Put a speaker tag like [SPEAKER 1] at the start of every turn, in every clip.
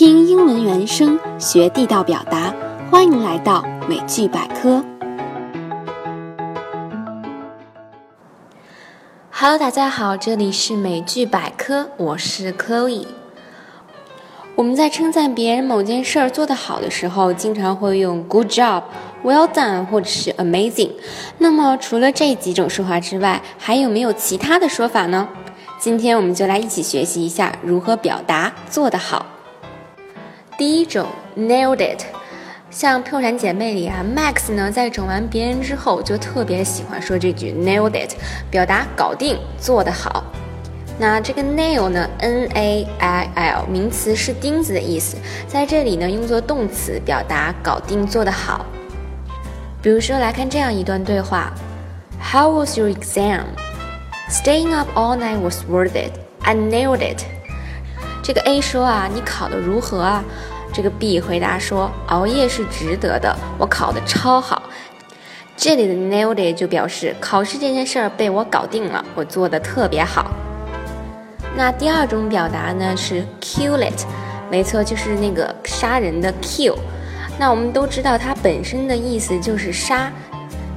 [SPEAKER 1] 听英文原声学地道表达，欢迎来到美剧百科。Hello，大家好，这里是美剧百科，我是 Chloe。我们在称赞别人某件事儿做得好的时候，经常会用 good job、well done 或者是 amazing。那么除了这几种说法之外，还有没有其他的说法呢？今天我们就来一起学习一下如何表达做得好。第一种 nailed it，像《破产姐妹》里啊，Max 呢在整完别人之后就特别喜欢说这句 nailed it，表达搞定做得好。那这个 nail 呢，n a i l，名词是钉子的意思，在这里呢用作动词表达搞定做得好。比如说来看这样一段对话：How was your exam? Staying up all night was worth it. I nailed it. 这个 A 说啊，你考得如何啊？这个 B 回答说，熬夜是值得的，我考得超好。这里的 nailed it 就表示考试这件事儿被我搞定了，我做的特别好。那第二种表达呢是 kill it，没错，就是那个杀人的 kill。那我们都知道它本身的意思就是杀，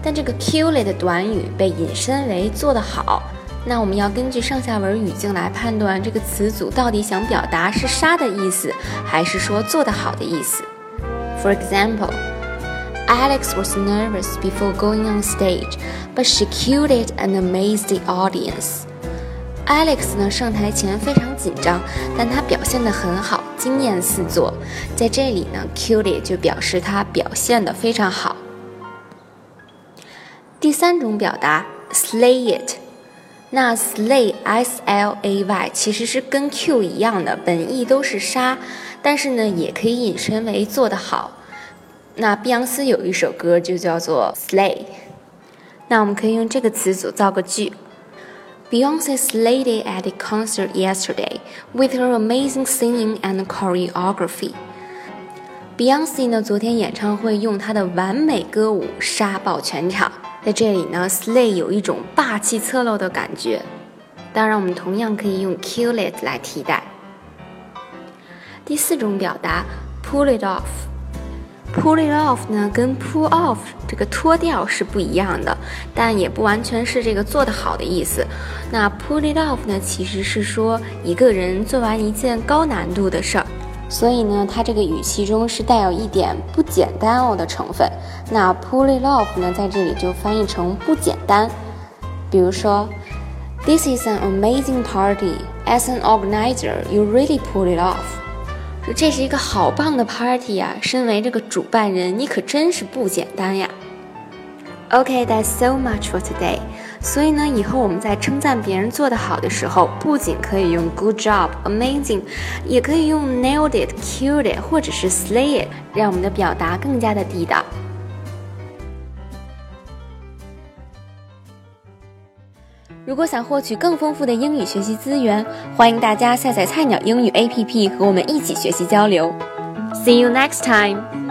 [SPEAKER 1] 但这个 kill it 的短语被引申为做得好。那我们要根据上下文语境来判断这个词组到底想表达是杀的意思，还是说做得好的意思。For example, Alex was nervous before going on stage, but she killed it and amazed the audience. Alex 呢上台前非常紧张，但她表现得很好，惊艳四座。在这里呢，killed it 就表示她表现得非常好。第三种表达，slay it。那 slay s l a y 其实是跟 q 一样的，本意都是杀，但是呢，也可以引申为做得好。那碧昂斯有一首歌就叫做 slay，那我们可以用这个词组造个句：Beyonce slayed it at the concert yesterday with her amazing singing and choreography。Beyonce 呢，昨天演唱会用她的完美歌舞杀爆全场。在这里呢，slay 有一种霸气侧漏的感觉。当然，我们同样可以用 kill it 来替代。第四种表达，pull it off。pull it off 呢，跟 pull off 这个脱掉是不一样的，但也不完全是这个做得好的意思。那 pull it off 呢，其实是说一个人做完一件高难度的事儿。所以呢，它这个语气中是带有一点不简单哦的成分。那 pull it off 呢，在这里就翻译成不简单。比如说，This is an amazing party. As an organizer, you really pull it off. 这是一个好棒的 party 呀，身为这个主办人，你可真是不简单呀。Okay, that's so much for today. 所以呢，以后我们在称赞别人做得好的时候，不仅可以用 good job、amazing，也可以用 nailed it、killed it，或者是 slay it，让我们的表达更加的地道。如果想获取更丰富的英语学习资源，欢迎大家下载菜鸟英语 APP 和我们一起学习交流。See you next time.